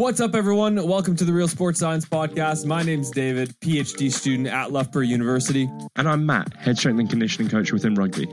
What's up, everyone? Welcome to the Real Sports Science Podcast. My name's David, PhD student at Loughborough University. And I'm Matt, head strength and conditioning coach within rugby.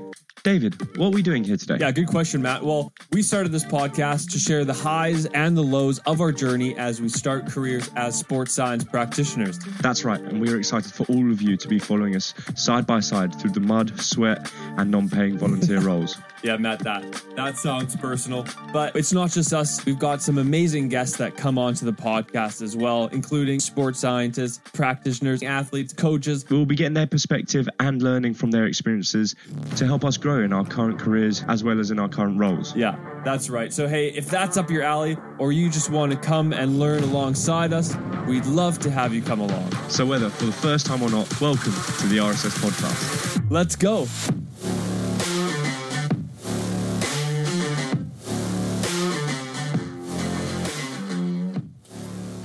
David, what are we doing here today? Yeah, good question, Matt. Well, we started this podcast to share the highs and the lows of our journey as we start careers as sports science practitioners. That's right, and we are excited for all of you to be following us side by side through the mud, sweat, and non paying volunteer roles. Yeah, Matt, that that sounds personal. But it's not just us. We've got some amazing guests that come onto the podcast as well, including sports scientists, practitioners, athletes, coaches. We'll be getting their perspective and learning from their experiences to help us grow in our current careers as well as in our current roles. Yeah, that's right. So, hey, if that's up your alley or you just want to come and learn alongside us, we'd love to have you come along. So, whether for the first time or not, welcome to the RSS podcast. Let's go.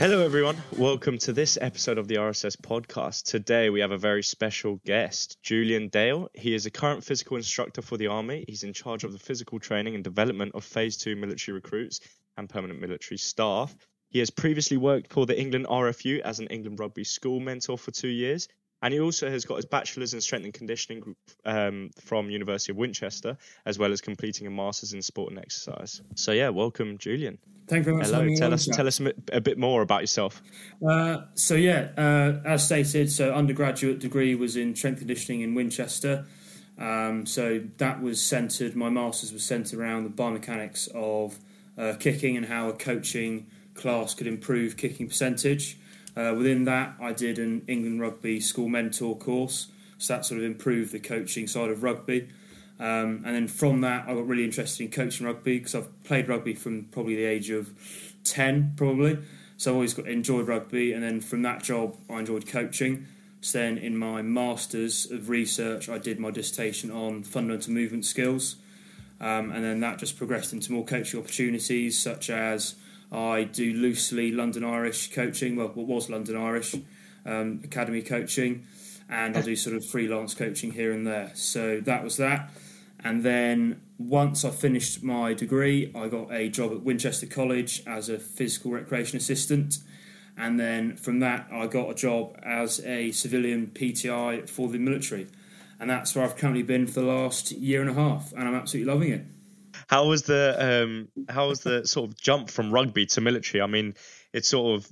Hello, everyone. Welcome to this episode of the RSS podcast. Today, we have a very special guest, Julian Dale. He is a current physical instructor for the Army. He's in charge of the physical training and development of Phase 2 military recruits and permanent military staff. He has previously worked for the England RFU as an England rugby school mentor for two years and he also has got his bachelor's in strength and conditioning um, from University of Winchester, as well as completing a master's in sport and exercise. So yeah, welcome, Julian. Thank you very much. Hello. Tell us, tell us a bit more about yourself. Uh, so yeah, uh, as stated, so undergraduate degree was in strength conditioning in Winchester. Um, so that was centered. My master's was centered around the biomechanics of uh, kicking and how a coaching class could improve kicking percentage. Uh, within that, I did an England Rugby School Mentor course, so that sort of improved the coaching side of rugby. Um, and then from that, I got really interested in coaching rugby because I've played rugby from probably the age of 10, probably. So I've always got, enjoyed rugby. And then from that job, I enjoyed coaching. So then in my Masters of Research, I did my dissertation on fundamental movement skills. Um, and then that just progressed into more coaching opportunities, such as I do loosely London Irish coaching, well, what was London Irish um, academy coaching, and I do sort of freelance coaching here and there. So that was that. And then once I finished my degree, I got a job at Winchester College as a physical recreation assistant. And then from that, I got a job as a civilian PTI for the military. And that's where I've currently been for the last year and a half, and I'm absolutely loving it. How was the um, how was the sort of jump from rugby to military? I mean, it's sort of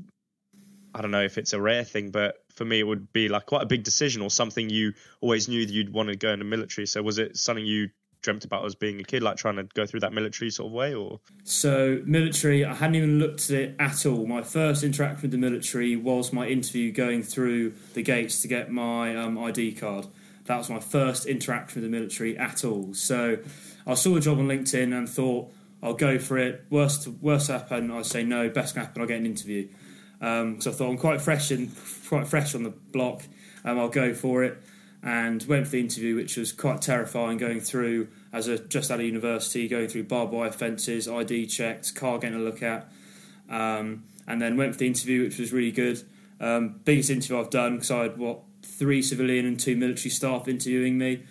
I don't know if it's a rare thing, but for me, it would be like quite a big decision or something you always knew that you'd want to go into military. So was it something you dreamt about as being a kid, like trying to go through that military sort of way, or? So military, I hadn't even looked at it at all. My first interaction with the military was my interview going through the gates to get my um, ID card. That was my first interaction with the military at all. So I saw a job on LinkedIn and thought I'll go for it. Worst worst happen, I say no. Best can happen, I'll get an interview. Um, so I thought I'm quite fresh and quite fresh on the block. Um, I'll go for it and went for the interview, which was quite terrifying. Going through as a just out of university, going through barbed wire fences, ID checked, car getting a look at, um, and then went for the interview, which was really good. Um, biggest interview I've done because I had what three civilian and two military staff interviewing me.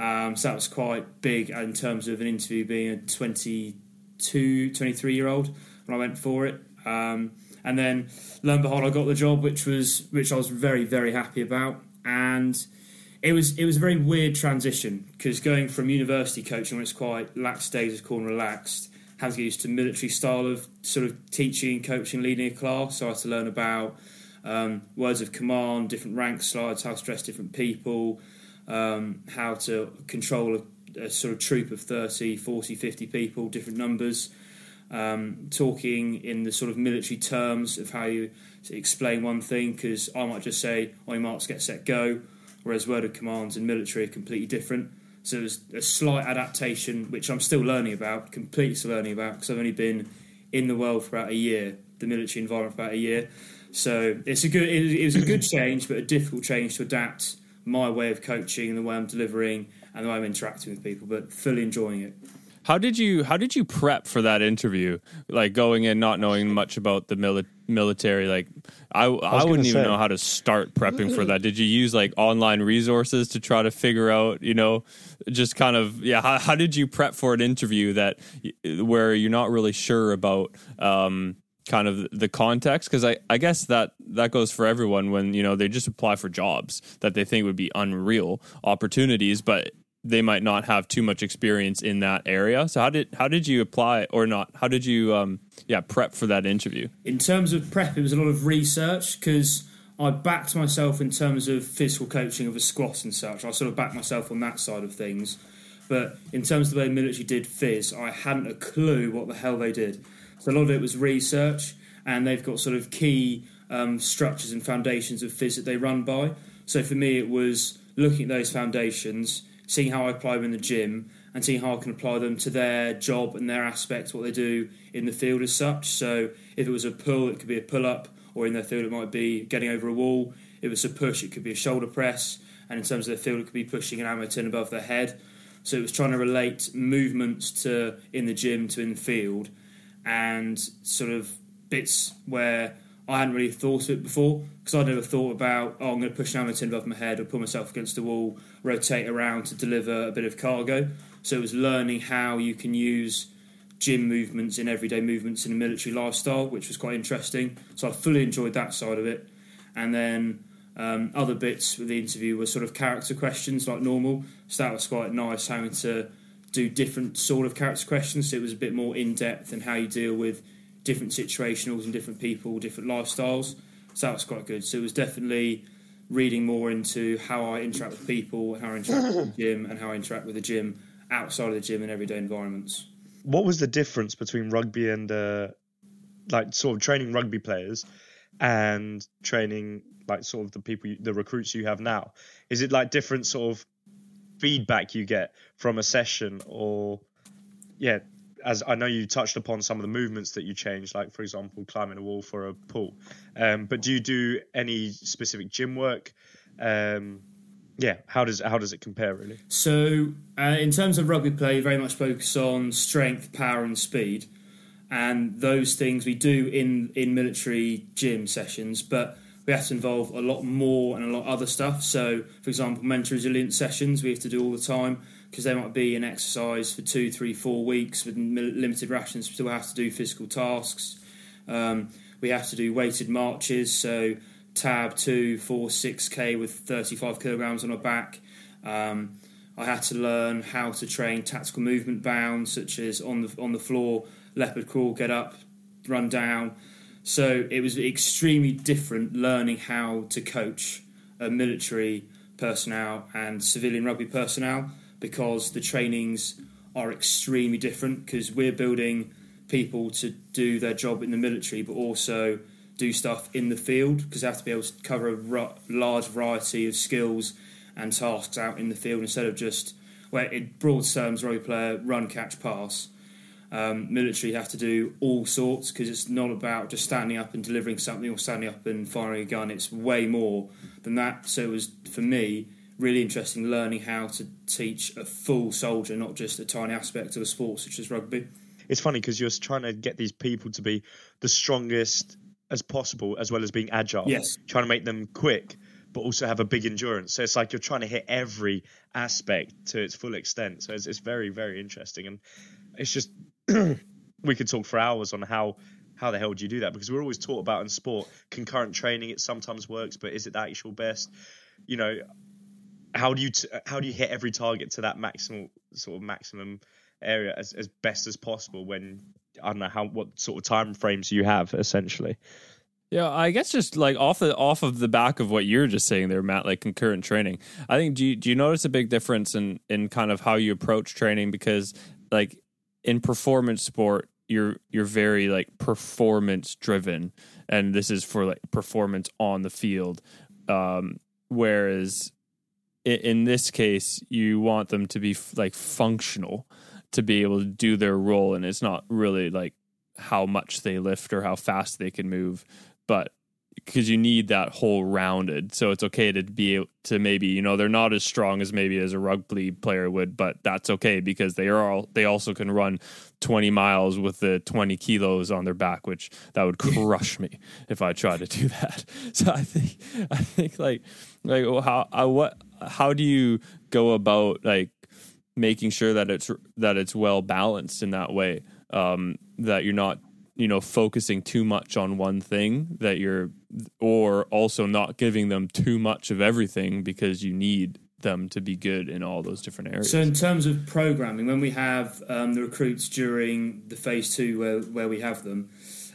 Um, so that was quite big in terms of an interview being a 22, 23 year old when I went for it. Um, and then lo and behold, I got the job, which was which I was very very happy about. And it was it was a very weird transition because going from university coaching, where it's quite lax days, cool and relaxed, get used to military style of sort of teaching, coaching, leading a class. So I had to learn about um, words of command, different rank slides, how to dress different people, um, how to control a, a, sort of troop of 30, 40, 50 people, different numbers, um, talking in the sort of military terms of how you explain one thing, because I might just say, on marks, get set, go, whereas word of commands in military are completely different. So there's a slight adaptation, which I'm still learning about, completely still learning about, because I've only been in the world for about a year, the military environment for about a year. So it's a good, it was a good change, but a difficult change to adapt my way of coaching and the way I'm delivering and the way I'm interacting with people, but fully enjoying it. How did you How did you prep for that interview? Like going in not knowing much about the mili- military. Like I I, I wouldn't even know how to start prepping for that. Did you use like online resources to try to figure out? You know, just kind of yeah. How, how did you prep for an interview that where you're not really sure about? Um, kind of the context because I, I guess that that goes for everyone when you know they just apply for jobs that they think would be unreal opportunities but they might not have too much experience in that area. So how did how did you apply or not how did you um yeah prep for that interview? In terms of prep it was a lot of research because I backed myself in terms of physical coaching of a squat and such. I sort of backed myself on that side of things. But in terms of the way the military did phys I hadn't a clue what the hell they did so a lot of it was research, and they've got sort of key um, structures and foundations of phys that they run by. So for me, it was looking at those foundations, seeing how I apply them in the gym, and seeing how I can apply them to their job and their aspects, what they do in the field as such. So if it was a pull, it could be a pull up, or in their field, it might be getting over a wall. If it was a push, it could be a shoulder press, and in terms of their field, it could be pushing an amateur above their head. So it was trying to relate movements to in the gym to in the field and sort of bits where I hadn't really thought of it before because I'd never thought about oh I'm going to push an amateur above my head or pull myself against the wall, rotate around to deliver a bit of cargo. So it was learning how you can use gym movements in everyday movements in a military lifestyle, which was quite interesting. So I fully enjoyed that side of it, and then. Um, other bits with the interview were sort of character questions like normal, so that was quite nice having to do different sort of character questions. So it was a bit more in depth and how you deal with different situationals and different people, different lifestyles. So that was quite good. So it was definitely reading more into how I interact with people, how I interact with the gym, and how I interact with the gym outside of the gym in everyday environments. What was the difference between rugby and uh, like sort of training rugby players and training like sort of the people, the recruits you have now? Is it like different sort of feedback you get from a session or yeah as I know you touched upon some of the movements that you changed, like for example, climbing a wall for a pull. Um, but do you do any specific gym work? Um, yeah, how does how does it compare really? So, uh, in terms of rugby play, very much focus on strength, power, and speed, and those things we do in in military gym sessions. But we have to involve a lot more and a lot of other stuff. So, for example, mental resilience sessions we have to do all the time because there might be an exercise for two, three, four weeks with limited rations. We still have to do physical tasks. Um, we have to do weighted marches, so tab two, four, six k with 35 kilograms on our back. Um, I had to learn how to train tactical movement bounds, such as on the on the floor, leopard crawl, get up, run down. So it was extremely different learning how to coach a military personnel and civilian rugby personnel because the trainings are extremely different because we're building people to do their job in the military but also do stuff in the field because they have to be able to cover a large variety of skills and tasks out in the field instead of just where well, in broad terms rugby player run catch pass um, military have to do all sorts because it's not about just standing up and delivering something or standing up and firing a gun. It's way more than that. So it was for me really interesting learning how to teach a full soldier, not just a tiny aspect of a sport such as rugby. It's funny because you're trying to get these people to be the strongest as possible, as well as being agile. Yes, trying to make them quick but also have a big endurance. So it's like you're trying to hit every aspect to its full extent. So it's, it's very, very interesting. And it's just we could talk for hours on how how the hell do you do that? Because we're always taught about in sport concurrent training. It sometimes works, but is it the actual best? You know, how do you t- how do you hit every target to that maximal sort of maximum area as, as best as possible when I don't know how what sort of time frames you have essentially. Yeah, I guess just like off the off of the back of what you're just saying there, Matt, like concurrent training. I think do you, do you notice a big difference in in kind of how you approach training because like in performance sport you're you're very like performance driven. And this is for like performance on the field. Um, whereas in, in, this case you want them to be f- like functional to be able to do their role. And it's not really like how much they lift or how fast they can move. But because you need that whole rounded. So it's okay to be to maybe you know they're not as strong as maybe as a rugby player would, but that's okay because they are all they also can run 20 miles with the 20 kilos on their back, which that would crush me if I tried to do that. So I think I think like like how I, what how do you go about like making sure that it's that it's well balanced in that way um, that you're not you know focusing too much on one thing that you're or also not giving them too much of everything because you need them to be good in all those different areas. So, in terms of programming, when we have um, the recruits during the phase two where, where we have them,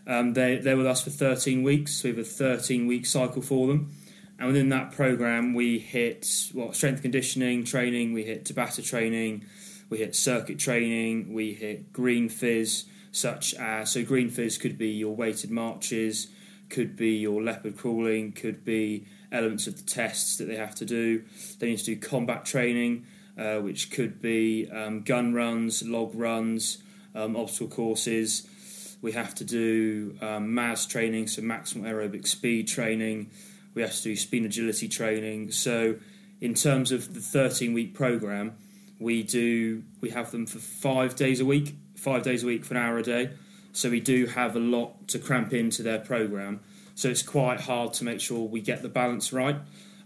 um, they, they're with us for 13 weeks. We have a 13 week cycle for them. And within that program, we hit what strength conditioning training, we hit Tabata training, we hit circuit training, we hit green phys, such as so green phys could be your weighted marches, could be your leopard crawling, could be elements of the tests that they have to do. They need to do combat training, uh, which could be um, gun runs, log runs, um, obstacle courses. We have to do um, training, so maximum aerobic speed training. We have to do speed agility training. So, in terms of the 13 week program, we do we have them for five days a week, five days a week for an hour a day. So we do have a lot to cramp into their program. So it's quite hard to make sure we get the balance right,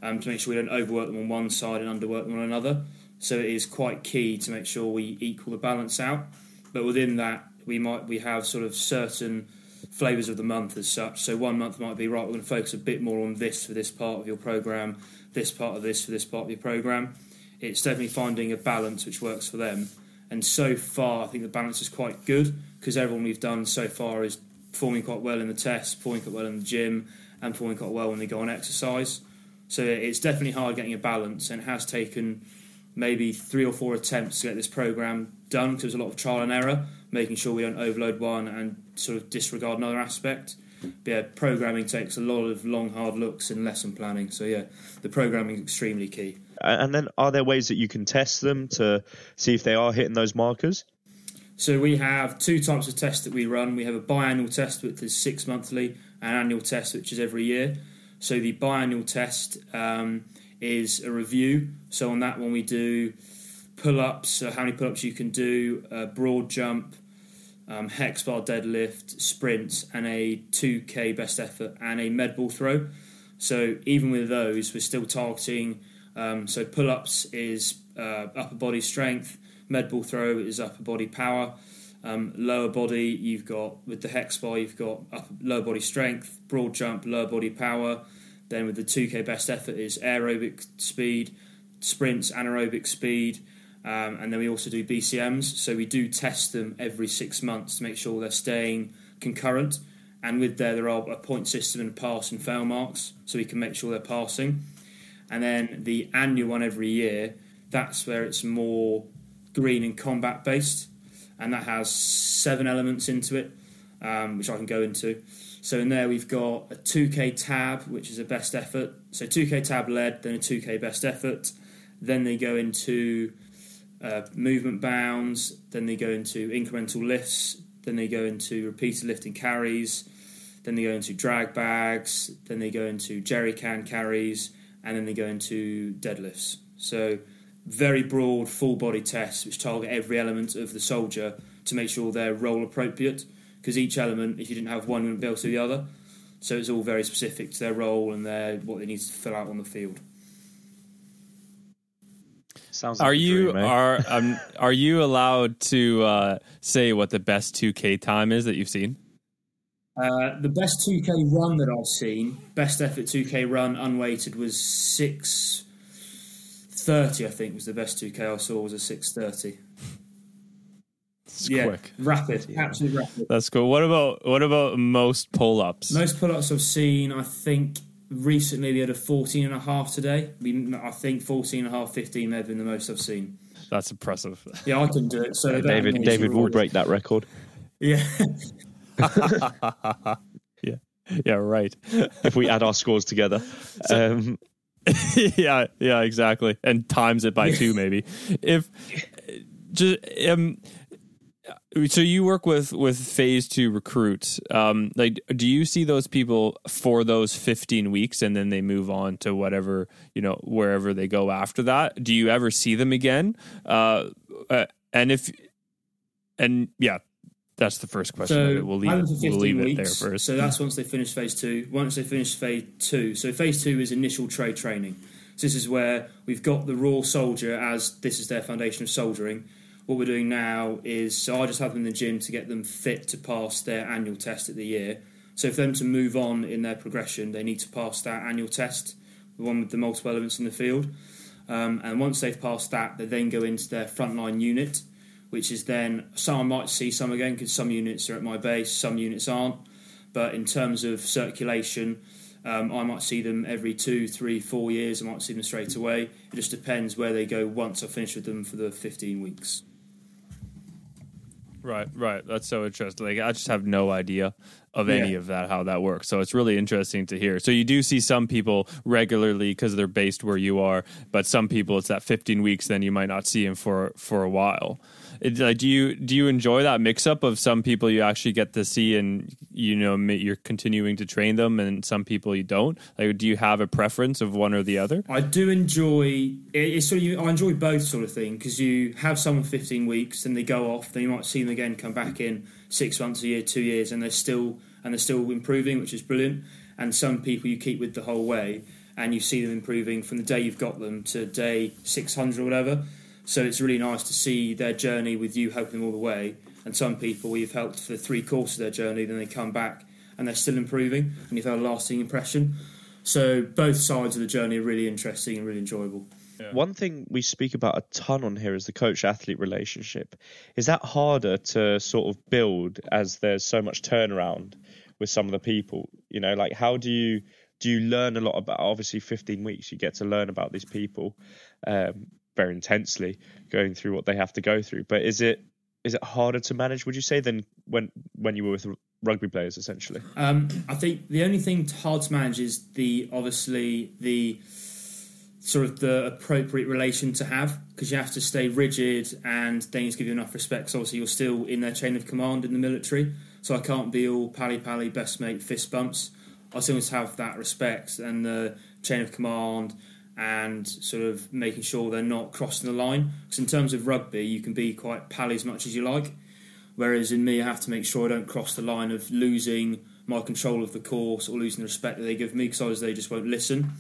um, to make sure we don't overwork them on one side and underwork them on another. So it is quite key to make sure we equal the balance out. But within that, we might we have sort of certain flavors of the month as such. So one month might be right. We're going to focus a bit more on this for this part of your program, this part of this for this part of your program. It's definitely finding a balance which works for them. And so far, I think the balance is quite good because everyone we've done so far is performing quite well in the test, performing quite well in the gym, and performing quite well when they go on exercise. So it's definitely hard getting a balance, and it has taken maybe three or four attempts to get this program done because there's a lot of trial and error, making sure we don't overload one and sort of disregard another aspect. But yeah, programming takes a lot of long, hard looks and lesson planning. So yeah, the programming is extremely key. And then, are there ways that you can test them to see if they are hitting those markers? So we have two types of tests that we run. We have a biannual test, which is six monthly, and annual test, which is every year. So the biannual test um, is a review. So on that one, we do pull-ups, so how many pull-ups you can do, a broad jump, um, hex bar deadlift, sprints, and a 2k best effort, and a med ball throw. So even with those, we're still targeting. Um, so pull-ups is uh, upper body strength Med ball throw is upper body power. Um, lower body, you've got with the hex bar, you've got upper, lower body strength, broad jump, lower body power. Then with the 2K best effort is aerobic speed, sprints, anaerobic speed, um, and then we also do BCMs. So we do test them every six months to make sure they're staying concurrent. And with there, there are a point system and pass and fail marks, so we can make sure they're passing. And then the annual one every year, that's where it's more green and combat based, and that has seven elements into it, um, which I can go into. So in there we've got a 2k tab, which is a best effort. So 2k tab lead, then a 2k best effort. Then they go into uh, movement bounds. Then they go into incremental lifts. Then they go into repeated lifting carries. Then they go into drag bags. Then they go into jerry can carries, and then they go into deadlifts. So very broad full body tests which target every element of the soldier to make sure they're role appropriate. Because each element, if you didn't have one, you wouldn't be able to do the other. So it's all very specific to their role and their what they need to fill out on the field. Sounds. Like are you dream, eh? are um, are you allowed to uh, say what the best two K time is that you've seen? Uh, the best 2K run that I've seen, best effort 2K run unweighted was six thirty, I think, was the best two K I saw. Was a six thirty. yeah, quick, rapid, absolutely rapid. That's cool. What about what about most pull ups? Most pull ups I've seen, I think recently we had a 14 and a half today. I think 14 and a half, 15 may have been the most I've seen. That's impressive. Yeah, I can do it. So David, David will break that record. Yeah. yeah. Yeah, right. if we add our scores together. So, um, yeah, yeah, exactly, and times it by two maybe. if just um, so you work with with phase two recruits. Um, like, do you see those people for those fifteen weeks, and then they move on to whatever you know wherever they go after that? Do you ever see them again? Uh, uh and if and yeah, that's the first question. So we'll leave, it, we'll leave weeks, it there first. So that's once they finish phase two. Once they finish phase two, so phase two is initial trade training. So this is where we've got the raw soldier as this is their foundation of soldiering. what we're doing now is so I just have them in the gym to get them fit to pass their annual test at the year. So for them to move on in their progression, they need to pass that annual test, the one with the multiple elements in the field. Um, and once they've passed that, they then go into their frontline unit, which is then some I might see some again because some units are at my base, some units aren't. But in terms of circulation, um, I might see them every two, three, four years. I might see them straight away. It just depends where they go once I finish with them for the 15 weeks. Right, right. That's so interesting. Like I just have no idea of any yeah. of that how that works. So it's really interesting to hear. So you do see some people regularly because they're based where you are, but some people it's that 15 weeks then you might not see them for for a while. Like, do you do you enjoy that mix up of some people you actually get to see and you know you're continuing to train them and some people you don't? Like, do you have a preference of one or the other? I do enjoy it's sort of I enjoy both sort of thing because you have someone 15 weeks and they go off, then you might see them again, come back in six months, a year, two years, and they're still and they're still improving, which is brilliant. And some people you keep with the whole way, and you see them improving from the day you've got them to day 600 or whatever. So it's really nice to see their journey with you helping them all the way. And some people you've helped for three quarters of their journey, then they come back and they're still improving, and you've had a lasting impression. So both sides of the journey are really interesting and really enjoyable. Yeah. One thing we speak about a ton on here is the coach athlete relationship. Is that harder to sort of build as there's so much turnaround with some of the people? You know, like how do you do you learn a lot about obviously 15 weeks you get to learn about these people um, very intensely going through what they have to go through. But is it is it harder to manage? Would you say than when when you were with rugby players essentially? Um, I think the only thing hard to manage is the obviously the sort of the appropriate relation to have because you have to stay rigid and to give you enough respect. So obviously you're still in their chain of command in the military. So I can't be all pally pally, best mate, fist bumps. I still have that respect and the chain of command and sort of making sure they're not crossing the line. Because in terms of rugby, you can be quite pally as much as you like, whereas in me, I have to make sure I don't cross the line of losing my control of the course or losing the respect that they give me because otherwise they just won't listen.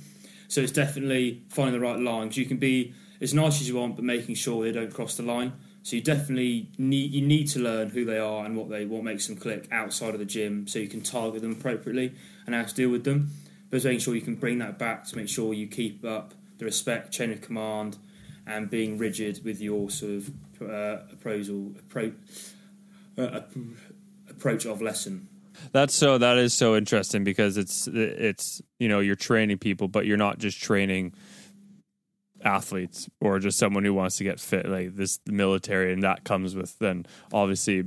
So it's definitely finding the right line because you can be as nice as you want, but making sure they don't cross the line. So you definitely need you need to learn who they are and what they what makes them click outside of the gym, so you can target them appropriately and how to deal with them but making sure you can bring that back to make sure you keep up the respect, chain of command, and being rigid with your sort of uh, appraisal approach, uh, approach of lesson. That's so. That is so interesting because it's it's you know you're training people, but you're not just training athletes or just someone who wants to get fit like this the military and that comes with then obviously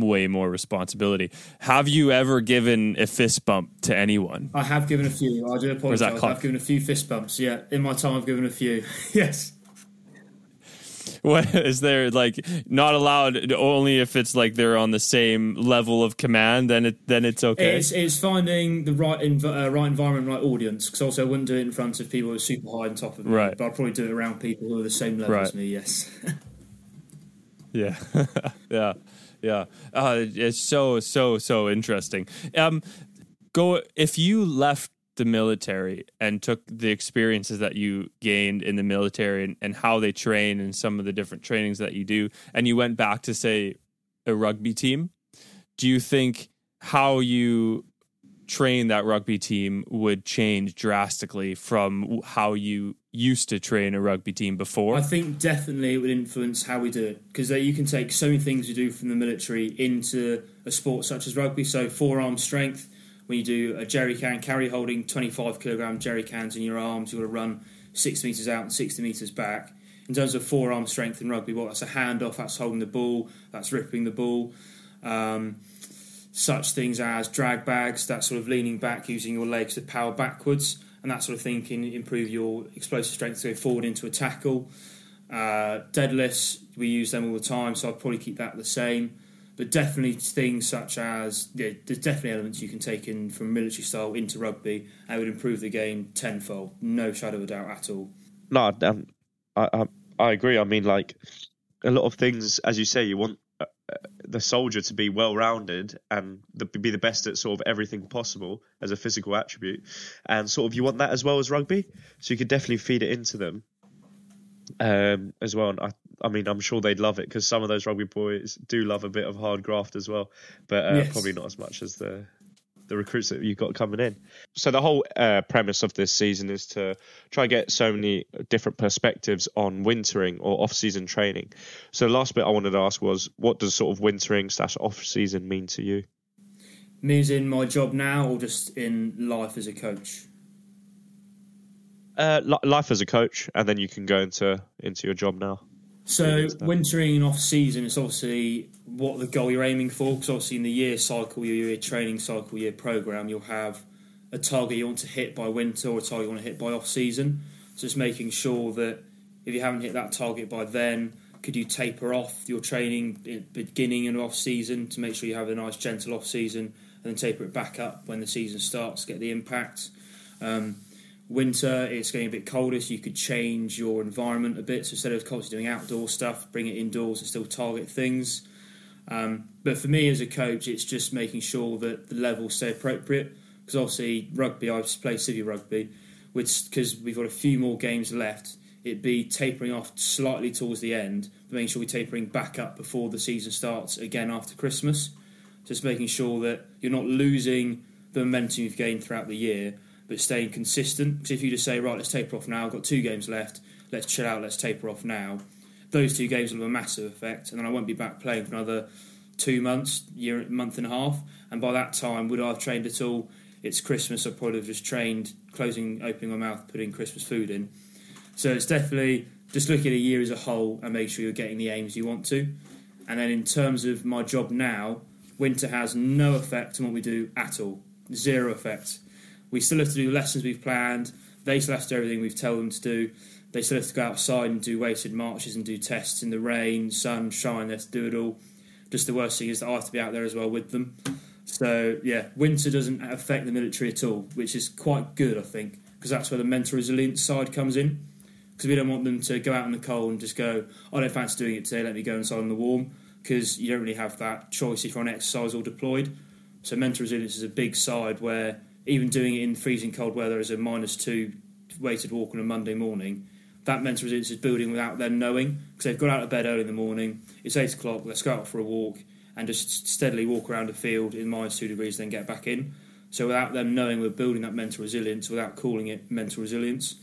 way more responsibility. Have you ever given a fist bump to anyone? I have given a few. I do apologize. I've given a few fist bumps. Yeah, in my time, I've given a few. yes. What is there like not allowed only if it's like they're on the same level of command then it then it's okay. It's, it's finding the right env- uh, right environment, right audience. Because also I wouldn't do it in front of people who are super high on top of me. Right. But I'd probably do it around people who are the same level right. as me. Yes. yeah. yeah yeah. Uh, it's so so so interesting. Um, go if you left the military and took the experiences that you gained in the military and, and how they train and some of the different trainings that you do, and you went back to say a rugby team. Do you think how you train that rugby team would change drastically from how you used to train a rugby team before? I think definitely it would influence how we do it because you can take so many things you do from the military into a sport such as rugby. So forearm strength, when you do a jerry can carry holding 25 kilogram jerry cans in your arms, you've got to run six meters out and 60 meters back. In terms of forearm strength in rugby, well, that's a handoff, that's holding the ball, that's ripping the ball. Um, such things as drag bags, that sort of leaning back using your legs to power backwards, and that sort of thing can improve your explosive strength to go forward into a tackle. Uh, deadlifts, we use them all the time, so I'd probably keep that the same. But definitely things such as yeah, there's definitely elements you can take in from military style into rugby, and it would improve the game tenfold, no shadow of a doubt at all. No, um, I, I I agree. I mean, like a lot of things, as you say, you want the soldier to be well rounded and the, be the best at sort of everything possible as a physical attribute, and sort of you want that as well as rugby, so you could definitely feed it into them. um, as well. And I, I mean, I'm sure they'd love it because some of those rugby boys do love a bit of hard graft as well, but uh, yes. probably not as much as the the recruits that you've got coming in. So the whole uh, premise of this season is to try and get so many different perspectives on wintering or off-season training. So the last bit I wanted to ask was, what does sort of wintering slash off-season mean to you? Means in my job now, or just in life as a coach? Uh, life as a coach, and then you can go into into your job now. So wintering and off season is obviously what the goal you're aiming for. Because obviously in the year cycle, your year training cycle, year program, you'll have a target you want to hit by winter or a target you want to hit by off season. So just making sure that if you haven't hit that target by then, could you taper off your training beginning and off season to make sure you have a nice gentle off season, and then taper it back up when the season starts, get the impact. Um, winter it's getting a bit colder so you could change your environment a bit. So instead of constantly doing outdoor stuff bring it indoors and still target things. Um, but for me as a coach it's just making sure that the levels stay appropriate because obviously rugby I play civvy rugby which because we've got a few more games left it'd be tapering off slightly towards the end but making sure we're tapering back up before the season starts again after Christmas. Just making sure that you're not losing the momentum you've gained throughout the year but staying consistent. Because if you just say, right, let's taper off now, I've got two games left, let's chill out, let's taper off now, those two games will have a massive effect, and then I won't be back playing for another two months, year, month and a half. And by that time, would I have trained at all? It's Christmas, I probably have just trained, closing, opening my mouth, putting Christmas food in. So it's definitely just look at a year as a whole and make sure you're getting the aims you want to. And then in terms of my job now, winter has no effect on what we do at all. Zero effect. We still have to do the lessons we've planned. They still have to do everything we've told them to do. They still have to go outside and do weighted marches and do tests in the rain, sun, shine. They have to do it all. Just the worst thing is that I have to be out there as well with them. So yeah, winter doesn't affect the military at all, which is quite good, I think, because that's where the mental resilience side comes in. Because we don't want them to go out in the cold and just go, I don't fancy doing it today. Let me go inside in the warm, because you don't really have that choice if you're on exercise or deployed. So mental resilience is a big side where even doing it in freezing cold weather as a minus two weighted walk on a Monday morning, that mental resilience is building without them knowing because they've got out of bed early in the morning. It's eight o'clock. Let's go out for a walk and just steadily walk around a field in minus two degrees, then get back in. So without them knowing, we're building that mental resilience without calling it mental resilience.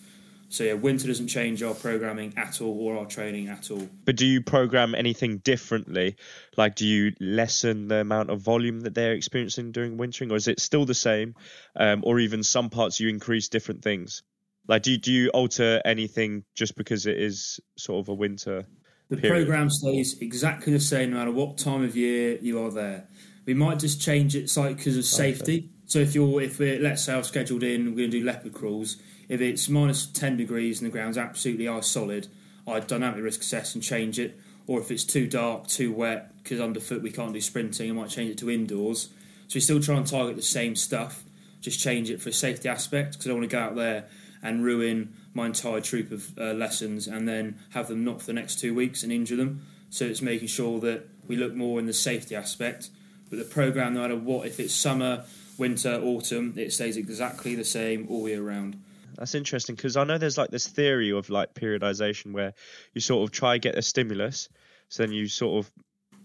So yeah, winter doesn't change our programming at all or our training at all. But do you program anything differently? Like, do you lessen the amount of volume that they're experiencing during wintering, or is it still the same? Um, or even some parts you increase different things? Like, do you, do you alter anything just because it is sort of a winter? The period? program stays exactly the same no matter what time of year you are there. We might just change it slightly because of safety. Okay. So if you're if we're let's say I've scheduled in, we're going to do leopard crawls if it's minus 10 degrees and the ground's absolutely ice solid, I'd dynamic risk assess and change it. Or if it's too dark, too wet, because underfoot we can't do sprinting, I might change it to indoors. So we still try and target the same stuff, just change it for a safety aspect, because I don't want to go out there and ruin my entire troop of uh, lessons and then have them not for the next two weeks and injure them. So it's making sure that we look more in the safety aspect. But the program, no matter what, if it's summer, winter, autumn, it stays exactly the same all year round. That's interesting because I know there's like this theory of like periodization where you sort of try get a stimulus, so then you sort of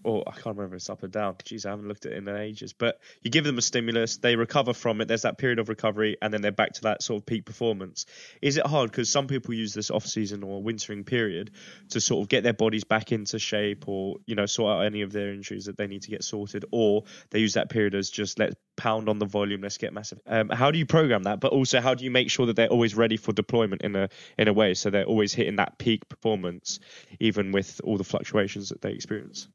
or I can't remember if it's up or down. Jeez, I haven't looked at it in ages. But you give them a stimulus, they recover from it. There's that period of recovery, and then they're back to that sort of peak performance. Is it hard because some people use this off season or wintering period to sort of get their bodies back into shape, or you know, sort out any of their injuries that they need to get sorted, or they use that period as just let's pound on the volume, let's get massive. Um, how do you program that? But also, how do you make sure that they're always ready for deployment in a in a way so they're always hitting that peak performance, even with all the fluctuations that they experience?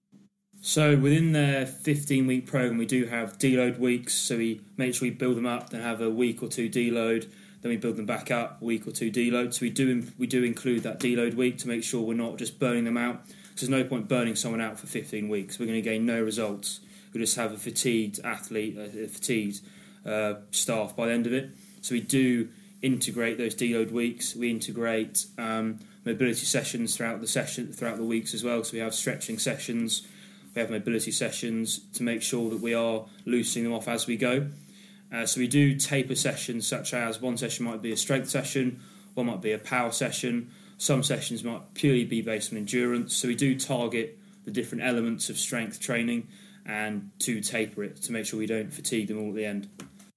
So within their 15 week program, we do have deload weeks. So we make sure we build them up, then have a week or two deload, then we build them back up, week or two deload. So we do we do include that deload week to make sure we're not just burning them out. There's no point burning someone out for 15 weeks. We're going to gain no results. We just have a fatigued athlete, a fatigued uh, staff by the end of it. So we do integrate those deload weeks. We integrate um, mobility sessions throughout the session throughout the weeks as well. So we have stretching sessions we have mobility sessions to make sure that we are loosening them off as we go. Uh, so we do taper sessions, such as one session might be a strength session, one might be a power session, Some sessions might purely be based on endurance. So we do target the different elements of strength training and to taper it to make sure we don't fatigue them all at the end.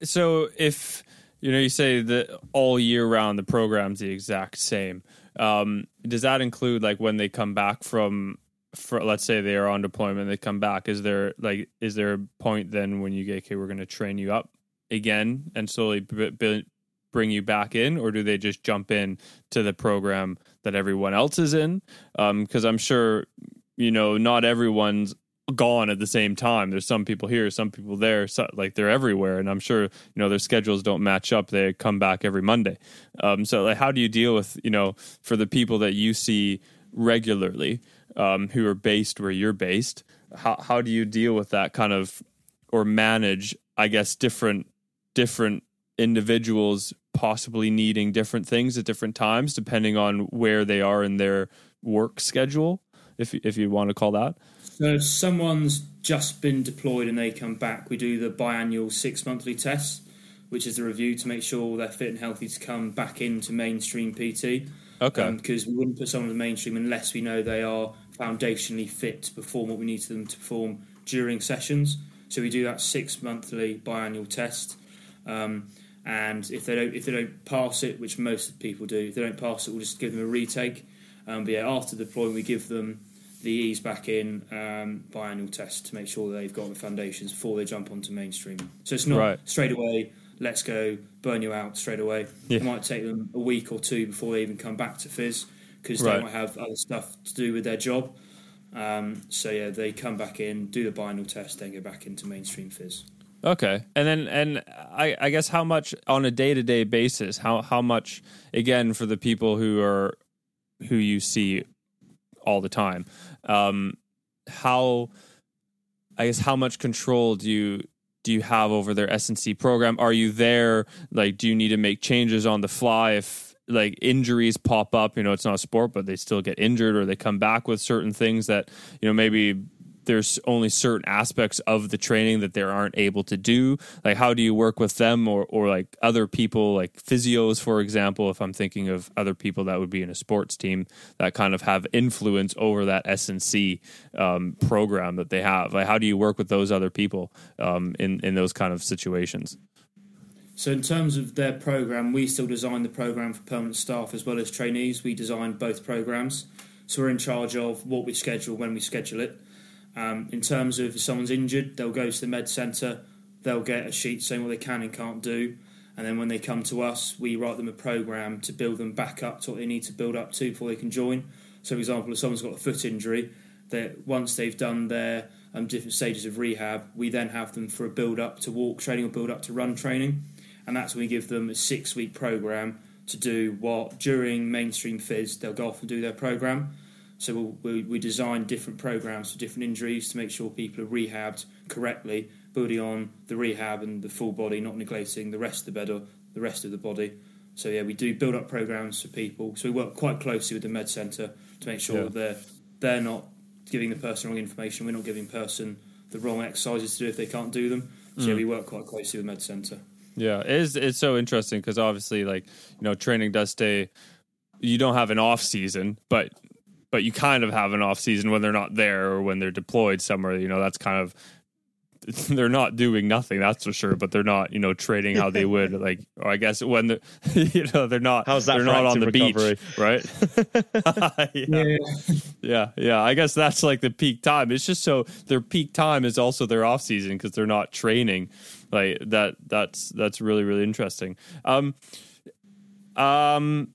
So if you know you say that all year round the program's the exact same, um, does that include like when they come back from for let's say they are on deployment they come back is there like is there a point then when you get okay we're going to train you up again and slowly b- b- bring you back in? Or do they just jump in to the program that everyone else is in? Because um, i'm sure you know not everyone's gone at the same time. There's some people here some people there so, like they're everywhere. And i'm sure you know their schedules don't match up. They come back every monday. Um, so like how do you deal with you know for the people that you see regularly um, who are based where you're based. How how do you deal with that kind of or manage? I guess different different individuals possibly needing different things at different times depending on where they are in their work schedule if if you want to call that so if someone's just been deployed and they come back we do the biannual six monthly test which is a review to make sure they're fit and healthy to come back into mainstream pt okay because um, we wouldn't put someone in the mainstream unless we know they are foundationally fit to perform what we need them to perform during sessions. So we do that six monthly biannual test. Um, and if they don't if they don't pass it, which most people do, if they don't pass it, we'll just give them a retake. Um, but yeah, after deployment, we give them the ease back in um, biannual test to make sure that they've got the foundations before they jump onto mainstream. So it's not right. straight away. Let's go burn you out straight away. Yeah. It might take them a week or two before they even come back to phys because right. they might have other stuff to do with their job. Um, so yeah, they come back in, do the biannual test, then go back into mainstream phys. Okay, and then and I, I guess how much on a day to day basis? How how much again for the people who are who you see all the time? Um, how I guess how much control do you do you have over their S&C program? Are you there? Like, do you need to make changes on the fly if like injuries pop up. You know, it's not a sport, but they still get injured or they come back with certain things that you know maybe there's only certain aspects of the training that they aren't able to do like how do you work with them or or like other people like physios for example if i'm thinking of other people that would be in a sports team that kind of have influence over that S&C um, program that they have like how do you work with those other people um, in in those kind of situations so, in terms of their program, we still design the program for permanent staff as well as trainees. We design both programs, so we're in charge of what we schedule when we schedule it. Um, in terms of if someone's injured, they'll go to the med centre, they'll get a sheet saying what they can and can't do, and then when they come to us, we write them a program to build them back up to what they need to build up to before they can join. So, for example, if someone's got a foot injury, that once they've done their um, different stages of rehab, we then have them for a build up to walk training or build up to run training and that's when we give them a six week program to do what during mainstream phys they'll go off and do their program. So we'll, we, we design different programs for different injuries to make sure people are rehabbed correctly, building on the rehab and the full body, not neglecting the rest of the bed or the rest of the body. So yeah, we do build up programs for people. So we work quite closely with the med centre to make sure yeah. they're they're not giving the person wrong information. We're not giving person the wrong exercises to do if they can't do them. So mm. yeah, we work quite closely with med centre. Yeah, it is. It's so interesting because obviously, like you know, training does stay. You don't have an off season, but but you kind of have an off season when they're not there or when they're deployed somewhere. You know, that's kind of they're not doing nothing that's for sure but they're not you know trading how they would like or i guess when the you know they're not how's that they're not on the recovery? beach right yeah. yeah. yeah yeah i guess that's like the peak time it's just so their peak time is also their off season because they're not training like that that's that's really really interesting um um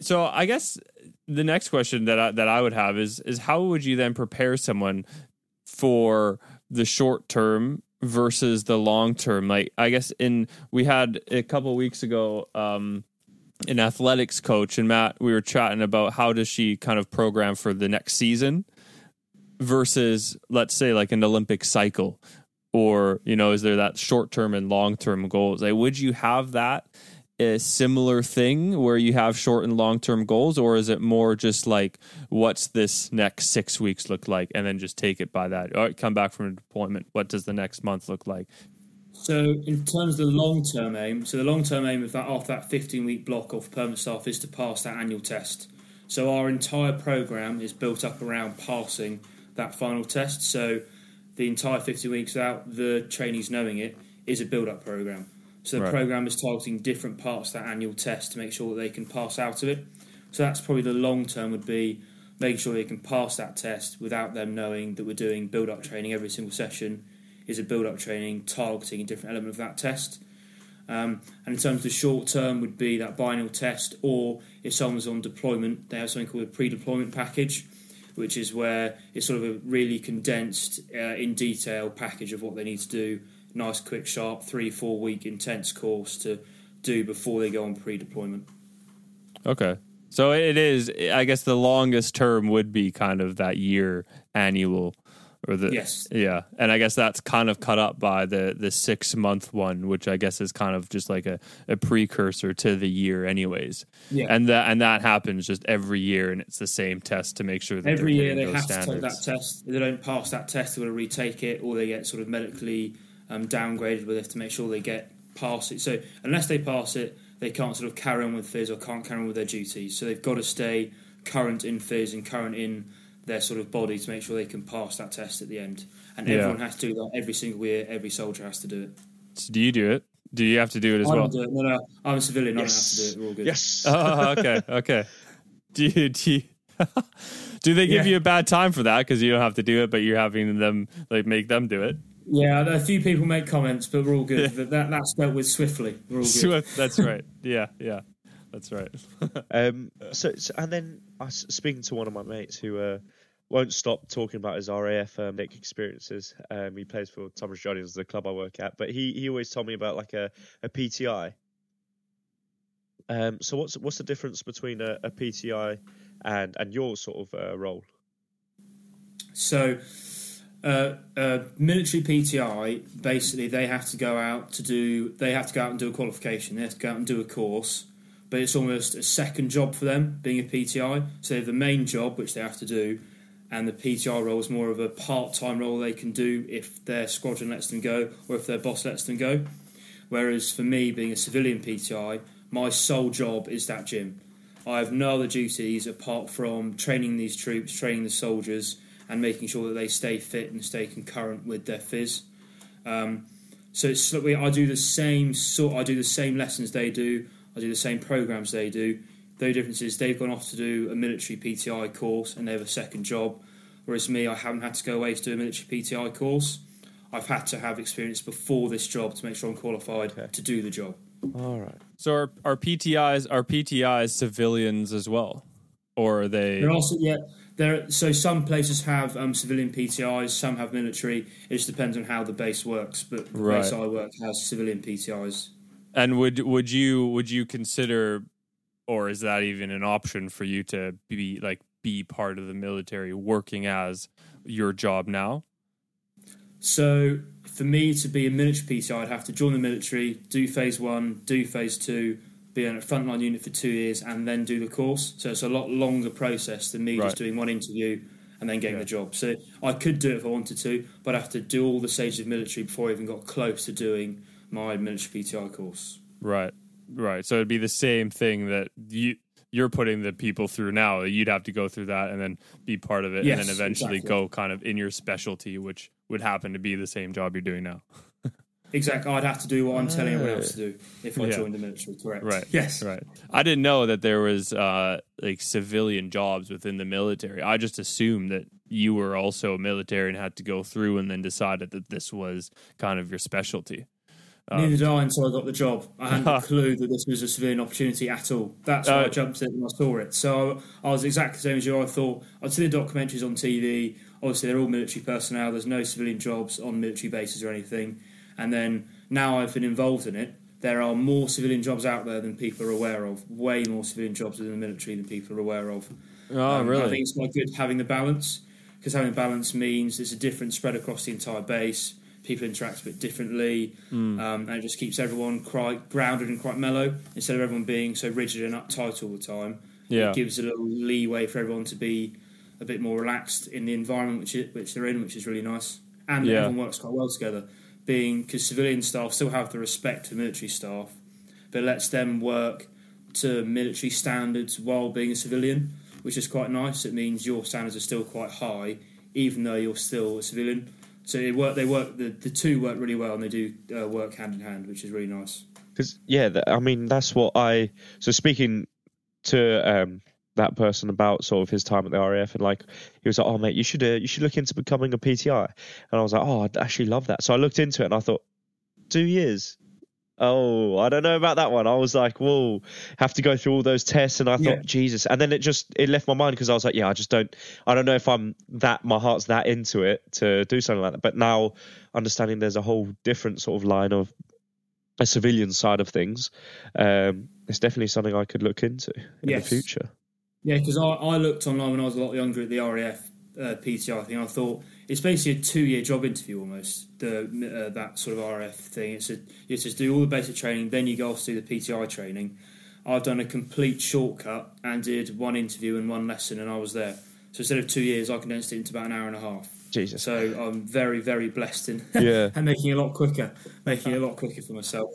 so i guess the next question that I, that I would have is is how would you then prepare someone for the short term versus the long term. Like I guess in we had a couple weeks ago um an athletics coach and Matt we were chatting about how does she kind of program for the next season versus let's say like an Olympic cycle or you know is there that short term and long term goals like would you have that a similar thing where you have short and long term goals, or is it more just like what's this next six weeks look like, and then just take it by that? All right, come back from a deployment. What does the next month look like? So, in terms of the long term aim, so the long term aim of that after that 15 week block of permanent staff is to pass that annual test. So our entire program is built up around passing that final test. So the entire 50 weeks without the trainees knowing it is a build up program. So the right. program is targeting different parts of that annual test to make sure that they can pass out of it. So that's probably the long term would be making sure they can pass that test without them knowing that we're doing build up training every single session is a build up training targeting a different element of that test. Um, and in terms of the short term, would be that biennial test, or if someone's on deployment, they have something called a pre deployment package, which is where it's sort of a really condensed, uh, in detail package of what they need to do. Nice, quick, sharp, three, four week intense course to do before they go on pre deployment. Okay. So it is, I guess the longest term would be kind of that year annual or the yes. yeah. And i guess that's kind of cut up by the the six month one which i guess is kind of just like a, a precursor to the year anyways. Yeah. And that and that happens just every year and it's the same test to make sure that every year they have standards. to take that test. If they don't pass that test they're going to retake it or they get sort of medically um, downgraded with it to make sure they get past it. So unless they pass it they can't sort of carry on with phys or can't carry on with their duties. So they've got to stay current in phys and current in their sort of body to make sure they can pass that test at the end. And yeah. everyone has to do that every single year. Every soldier has to do it. So do you do it? Do you have to do it as I well? Do it. No, no, I'm a civilian. Yes. I don't have to do it. We're all good. Yes. oh, okay, okay. Do you, do you, do they give yeah. you a bad time for that because you don't have to do it, but you're having them like make them do it? Yeah, a few people make comments, but we're all good. Yeah. That, that's dealt with swiftly. We're all good. Swift. That's right. Yeah, yeah. That's right. um, so, so, and then I was speaking to one of my mates who uh, won't stop talking about his RAF um, experiences. Um, he plays for Thomas Jardines, the club I work at, but he, he always told me about like a, a PTI. Um, so what's what's the difference between a, a PTI and and your sort of uh, role? So, uh, uh, military PTI basically they have to go out to do they have to go out and do a qualification. They have to go out and do a course, but it's almost a second job for them being a PTI. So they have the main job which they have to do, and the PTI role is more of a part-time role they can do if their squadron lets them go or if their boss lets them go. Whereas for me, being a civilian PTI, my sole job is that gym. I have no other duties apart from training these troops, training the soldiers, and making sure that they stay fit and stay concurrent with their phys. Um, so it's, I do the same sort. I do the same lessons they do. I do the same programs they do. The only difference is they've gone off to do a military PTI course and they have a second job, whereas me, I haven't had to go away to do a military PTI course. I've had to have experience before this job to make sure I'm qualified okay. to do the job. All right. So are, are PTIs are PTIs civilians as well, or are they? They're also yeah. There, so some places have um, civilian PTIs, some have military. It just depends on how the base works. But the right. base I work has civilian PTIs. And would would you would you consider or is that even an option for you to be like be part of the military working as your job now so for me to be a military PT, I'd have to join the military, do phase one, do phase two, be on a frontline unit for two years, and then do the course. So it's a lot longer process than me right. just doing one interview and then getting yeah. the job. So I could do it if I wanted to, but I have to do all the stages of military before I even got close to doing my military PTI course. Right. Right. So it'd be the same thing that you you're putting the people through now. You'd have to go through that and then be part of it, yes, and then eventually exactly. go kind of in your specialty, which would happen to be the same job you're doing now. exactly. I'd have to do what I'm telling everyone else to do if I yeah. joined the military. Correct. Right. Yes. Right. I didn't know that there was uh, like civilian jobs within the military. I just assumed that you were also military and had to go through and then decided that this was kind of your specialty. Um, Neither did I until I got the job. I hadn't a clue that this was a civilian opportunity at all. That's why uh, I jumped in when I saw it. So I was exactly the same as you. I thought I'd seen the documentaries on TV. Obviously, they're all military personnel. There's no civilian jobs on military bases or anything. And then now I've been involved in it. There are more civilian jobs out there than people are aware of. Way more civilian jobs within the military than people are aware of. Oh, um, really? I think it's quite good having the balance because having the balance means there's a different spread across the entire base people interact a bit differently, mm. um, and it just keeps everyone quite grounded and quite mellow instead of everyone being so rigid and uptight all the time. Yeah. It gives a little leeway for everyone to be a bit more relaxed in the environment which it, which they're in, which is really nice, and yeah. everyone works quite well together. Being because civilian staff still have the respect for military staff, but lets them work to military standards while being a civilian. which is quite nice. It means your standards are still quite high, even though you're still a civilian. So it work. They work. The, the two work really well, and they do uh, work hand in hand, which is really nice. Because yeah, I mean that's what I. So speaking to um, that person about sort of his time at the RAF, and like he was like, "Oh mate, you should uh, you should look into becoming a PTI," and I was like, "Oh, I'd actually love that." So I looked into it, and I thought, two years. Oh, I don't know about that one. I was like, whoa, have to go through all those tests, and I thought, yeah. Jesus. And then it just it left my mind because I was like, yeah, I just don't, I don't know if I'm that, my heart's that into it to do something like that. But now understanding there's a whole different sort of line of a civilian side of things, um, it's definitely something I could look into in yes. the future. Yeah, because I, I looked online when I was a lot younger at the RAF uh, PTI thing. I thought it's basically a two-year job interview almost. The uh, that sort of RF thing. It's a you just do all the basic training, then you go off to do the PTI training. I've done a complete shortcut and did one interview and one lesson, and I was there. So instead of two years, I condensed it into about an hour and a half. Jesus. So I'm very, very blessed in yeah. and making it a lot quicker, making it a lot quicker for myself.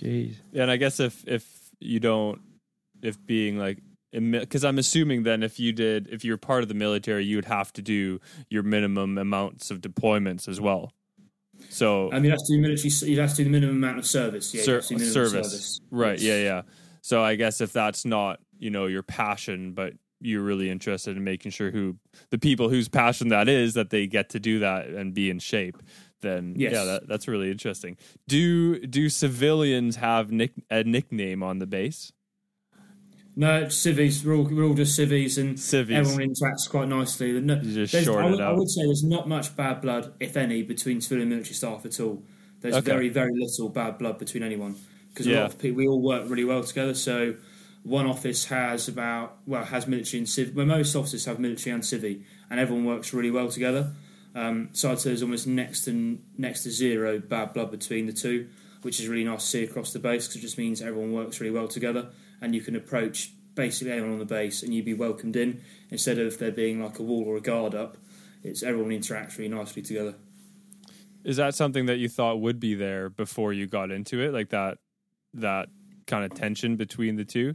Jeez. Yeah, and I guess if if you don't, if being like because I'm assuming then if you did if you're part of the military, you would have to do your minimum amounts of deployments as well. So I mean, you have to do military. You have to do the minimum amount of service. Yeah, ser- service. service. Right. Yeah. Yeah. So I guess if that's not you know your passion, but you're really interested in making sure who the people whose passion that is that they get to do that and be in shape then yes. yeah that, that's really interesting do do civilians have nick, a nickname on the base no, civvies. We're all, we're all just civvies, and civvies. everyone interacts quite nicely. No, just short I, would, I would say there's not much bad blood, if any, between civilian and military staff at all. There's okay. very, very little bad blood between anyone because yeah. a lot of people we all work really well together. So one office has about well has military and civ. Well, most offices have military and civvy, and everyone works really well together. Um, so I'd say there's almost next to next to zero bad blood between the two, which is really nice to see across the base because it just means everyone works really well together and you can approach basically anyone on the base and you'd be welcomed in instead of there being like a wall or a guard up. It's everyone interacts really nicely together. Is that something that you thought would be there before you got into it, like that that kind of tension between the two?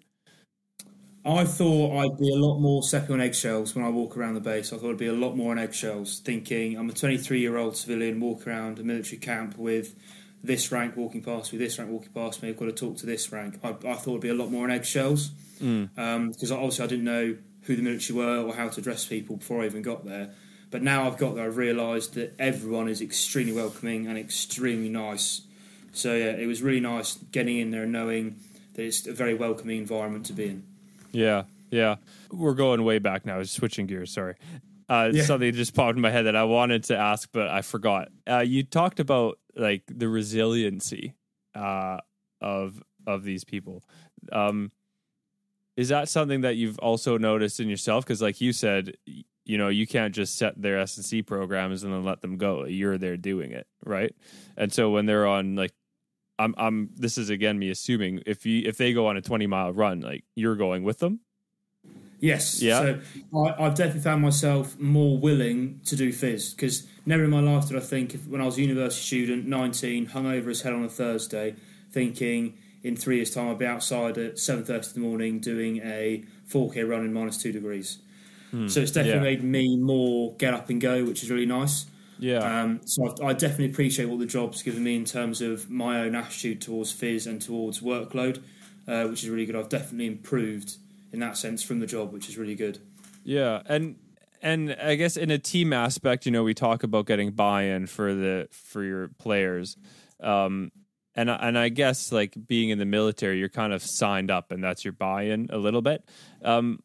I thought I'd be a lot more stepping on eggshells when I walk around the base. I thought I'd be a lot more on eggshells, thinking I'm a 23 year old civilian, walk around a military camp with this rank walking past me, this rank walking past me. I've got to talk to this rank. I, I thought it'd be a lot more on eggshells because mm. um, obviously I didn't know who the military were or how to address people before I even got there. But now I've got there, I've realised that everyone is extremely welcoming and extremely nice. So yeah, it was really nice getting in there and knowing that it's a very welcoming environment to be in. Yeah, yeah. We're going way back now. Switching gears. Sorry. Uh, yeah. Something just popped in my head that I wanted to ask, but I forgot. Uh, you talked about like the resiliency uh, of of these people. Um, is that something that you've also noticed in yourself? Because, like you said, you know, you can't just set their S and C programs and then let them go. You're there doing it, right? And so when they're on like I'm I'm this is again me assuming if you if they go on a 20 mile run like you're going with them Yes. Yeah. So I, have definitely found myself more willing to do phys because never in my life did I think if, when I was a university student, 19, hungover as hell on a Thursday, thinking in three years' time I'd be outside at 7.30 in the morning doing a 4K run in minus two degrees. Hmm. So it's definitely yeah. made me more get up and go, which is really nice. Yeah. Um, so I, I, definitely appreciate what the job's given me in terms of my own attitude towards phys and towards workload, uh, which is really good. I've definitely improved in that sense from the job, which is really good. Yeah, and and I guess in a team aspect, you know, we talk about getting buy-in for the for your players. Um, and and I guess like being in the military, you're kind of signed up, and that's your buy-in a little bit. Um,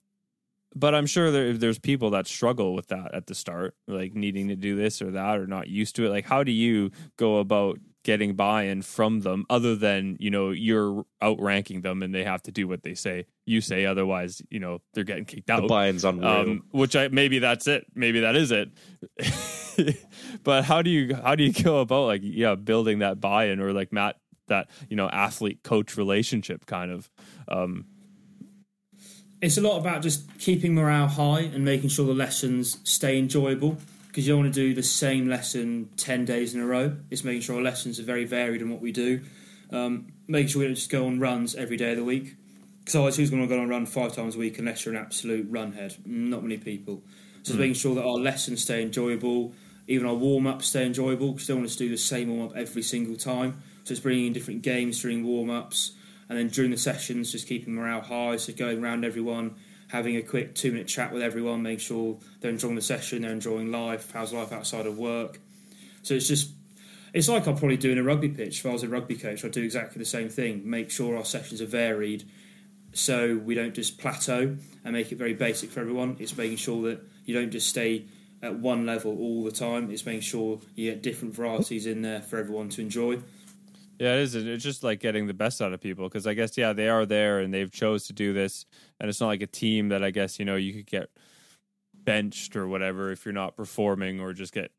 but I'm sure there, there's people that struggle with that at the start, like needing to do this or that, or not used to it. Like, how do you go about getting buy-in from them other than you know you're outranking them and they have to do what they say you say otherwise you know they're getting kicked out. the buy-in's unreal. um, which i maybe that's it. Maybe that is it. But how do you how do you go about like yeah building that buy-in or like matt that you know athlete coach relationship kind of um it's a lot about just keeping morale high and making sure the lessons stay enjoyable because you don't want to do the same lesson 10 days in a row. It's making sure our lessons are very varied in what we do. Um, making sure we don't just go on runs every day of the week. because who's going to go on a run five times a week unless you're an absolute run head? Not many people. So mm. making sure that our lessons stay enjoyable, even our warm ups stay enjoyable. Because don't want us to do the same warm up every single time. So it's bringing in different games during warm ups, and then during the sessions, just keeping morale high. So going around everyone, having a quick two minute chat with everyone, make sure they're enjoying the session, they're enjoying life. How's life outside of work? So it's just it's like I'll probably do in a rugby pitch. If I was a rugby coach, I'd do exactly the same thing. Make sure our sessions are varied so we don't just plateau and make it very basic for everyone. It's making sure that you don't just stay at one level all the time. It's making sure you get different varieties in there for everyone to enjoy. Yeah, it is. It's just like getting the best out of people because I guess yeah they are there and they've chose to do this, and it's not like a team that I guess you know you could get benched or whatever if you're not performing or just get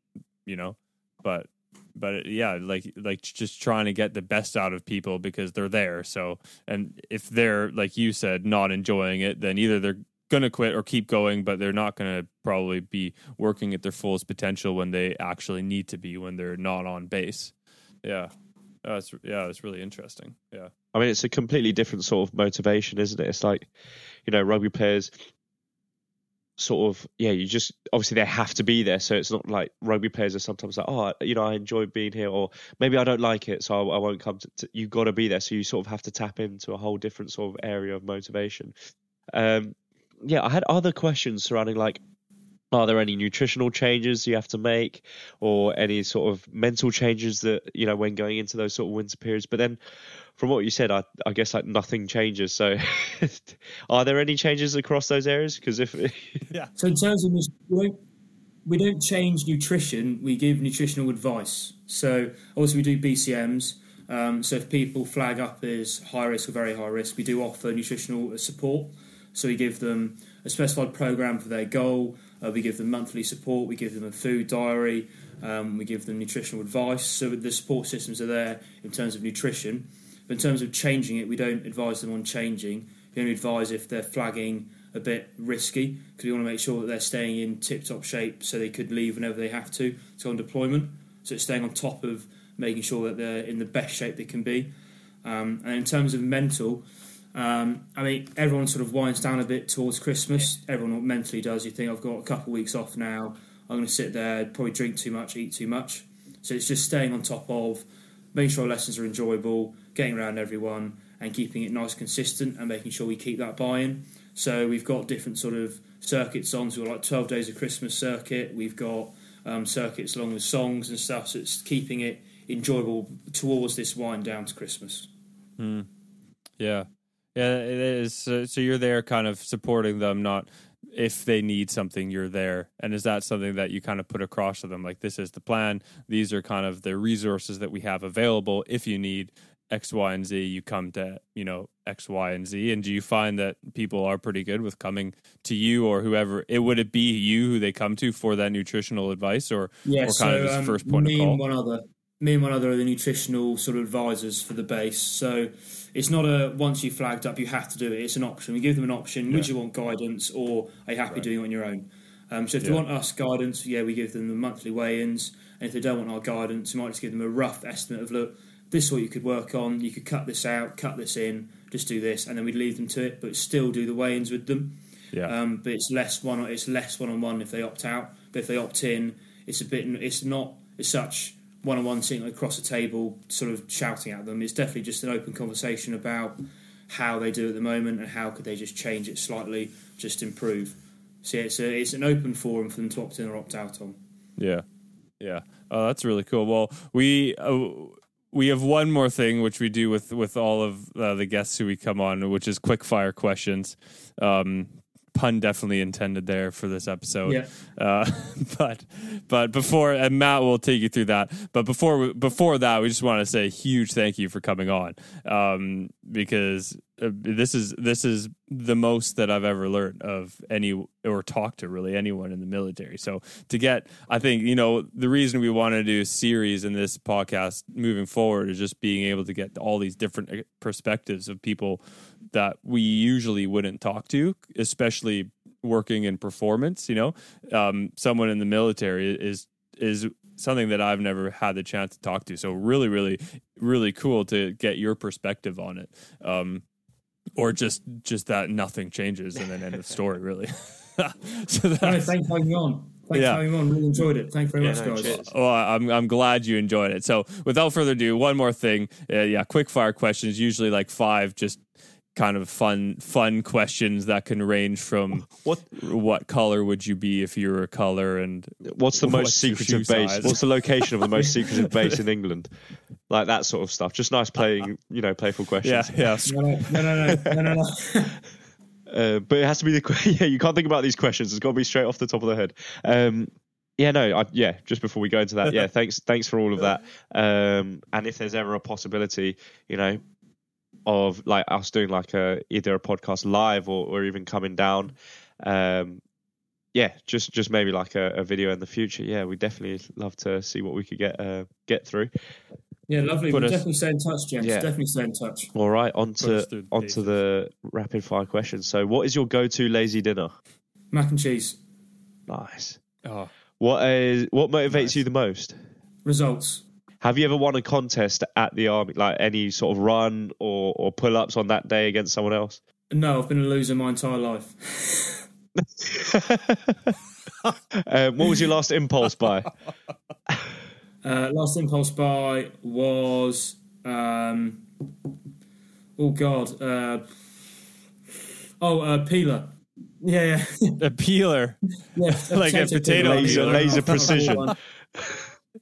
you know, but but yeah, like like just trying to get the best out of people because they're there. So, and if they're like you said, not enjoying it, then either they're gonna quit or keep going, but they're not gonna probably be working at their fullest potential when they actually need to be when they're not on base. Yeah, that's yeah, it's really interesting. Yeah, I mean, it's a completely different sort of motivation, isn't it? It's like, you know, rugby players sort of yeah you just obviously they have to be there so it's not like rugby players are sometimes like oh you know i enjoy being here or maybe i don't like it so i, I won't come to, to you got to be there so you sort of have to tap into a whole different sort of area of motivation um yeah i had other questions surrounding like are there any nutritional changes you have to make or any sort of mental changes that you know when going into those sort of winter periods but then from what you said, I, I guess like nothing changes. So, are there any changes across those areas? Because if yeah, so in terms of we don't, we don't change nutrition, we give nutritional advice. So also we do BCMs. Um, so if people flag up as high risk or very high risk, we do offer nutritional support. So we give them a specified program for their goal. Uh, we give them monthly support. We give them a food diary. Um, we give them nutritional advice. So the support systems are there in terms of nutrition. But in terms of changing it, we don't advise them on changing. We only advise if they're flagging a bit risky because we want to make sure that they're staying in tip top shape so they could leave whenever they have to to on deployment. So it's staying on top of making sure that they're in the best shape they can be. Um, and in terms of mental, um, I mean, everyone sort of winds down a bit towards Christmas. Everyone mentally does. You think, I've got a couple of weeks off now. I'm going to sit there, probably drink too much, eat too much. So it's just staying on top of making sure lessons are enjoyable, getting around everyone, and keeping it nice, consistent, and making sure we keep that buy-in. So we've got different sort of circuits on. So we've got like 12 days of Christmas circuit. We've got um, circuits along with songs and stuff. So it's keeping it enjoyable towards this wind down to Christmas. Mm. Yeah, yeah, it is. So, so you're there, kind of supporting them, not if they need something, you're there. And is that something that you kind of put across to them? Like, this is the plan. These are kind of the resources that we have available. If you need X, Y, and Z, you come to, you know, X, Y, and Z. And do you find that people are pretty good with coming to you or whoever? It would it be you who they come to for that nutritional advice or, yeah, or kind so, of um, first point me of call? And one other, me and one other are the nutritional sort of advisors for the base. So it's not a once you flagged up you have to do it. It's an option. We give them an option. Yeah. Would you want guidance or are you happy right. doing it on your own? Um, so if yeah. they want us guidance, yeah, we give them the monthly weigh-ins. And if they don't want our guidance, we might just give them a rough estimate of look, this is what you could work on. You could cut this out, cut this in, just do this, and then we'd leave them to it, but still do the weigh-ins with them. Yeah. Um, but it's less one. It's less one-on-one if they opt out. But if they opt in, it's a bit. It's not It's such one on one sitting across a table, sort of shouting at them. It's definitely just an open conversation about how they do at the moment and how could they just change it slightly, just improve. So yeah, it's a, it's an open forum for them to opt in or opt out on. Yeah, yeah. Oh, that's really cool. Well, we. Uh, we have one more thing which we do with with all of uh, the guests who we come on, which is quick fire questions. Um, pun definitely intended there for this episode. Yeah. Uh, but but before and Matt will take you through that. But before before that, we just want to say a huge thank you for coming on um, because uh, this is this is the most that I've ever learned of any or talked to really anyone in the military. So to get, I think you know the reason we want to do a series in this podcast moving forward is just being able to get all these different uh, perspectives of people that we usually wouldn't talk to, especially working in performance. You know, um, someone in the military is is something that I've never had the chance to talk to. So really, really, really cool to get your perspective on it. Um, or just just that nothing changes and then end of story really. so that's, no, thanks for having me on. Thanks yeah. for having me on. Really enjoyed it. Thanks very yeah, much, no, guys. Well, I'm I'm glad you enjoyed it. So, without further ado, one more thing. Uh, yeah, quick fire questions. Usually like five, just kind of fun fun questions that can range from what what color would you be if you were a color and what's the most secretive base? size? what's the location of the most secretive base in england? Like that sort of stuff. Just nice playing you know playful questions. yeah. Yeah no no no no no, no, no. Uh, but it has to be the yeah you can't think about these questions. It's got to be straight off the top of the head. Um, yeah no I, yeah just before we go into that yeah thanks thanks for all of that. Um, and if there's ever a possibility you know of like us doing like a either a podcast live or, or even coming down um yeah just just maybe like a, a video in the future. Yeah we definitely love to see what we could get uh get through. Yeah lovely. We'll definitely stay in touch James. Yeah. definitely stay in touch. All right on to on to the rapid fire questions. So what is your go-to lazy dinner? Mac and cheese. Nice. Oh. what is what motivates nice. you the most? Results have you ever won a contest at the army, like any sort of run or, or pull ups on that day against someone else? No, I've been a loser my entire life. um, what was your last impulse buy? Uh, last impulse buy was um, oh god, uh, oh uh, peeler. Yeah, yeah, a peeler. yeah, a like a potato laser, peeler. laser precision.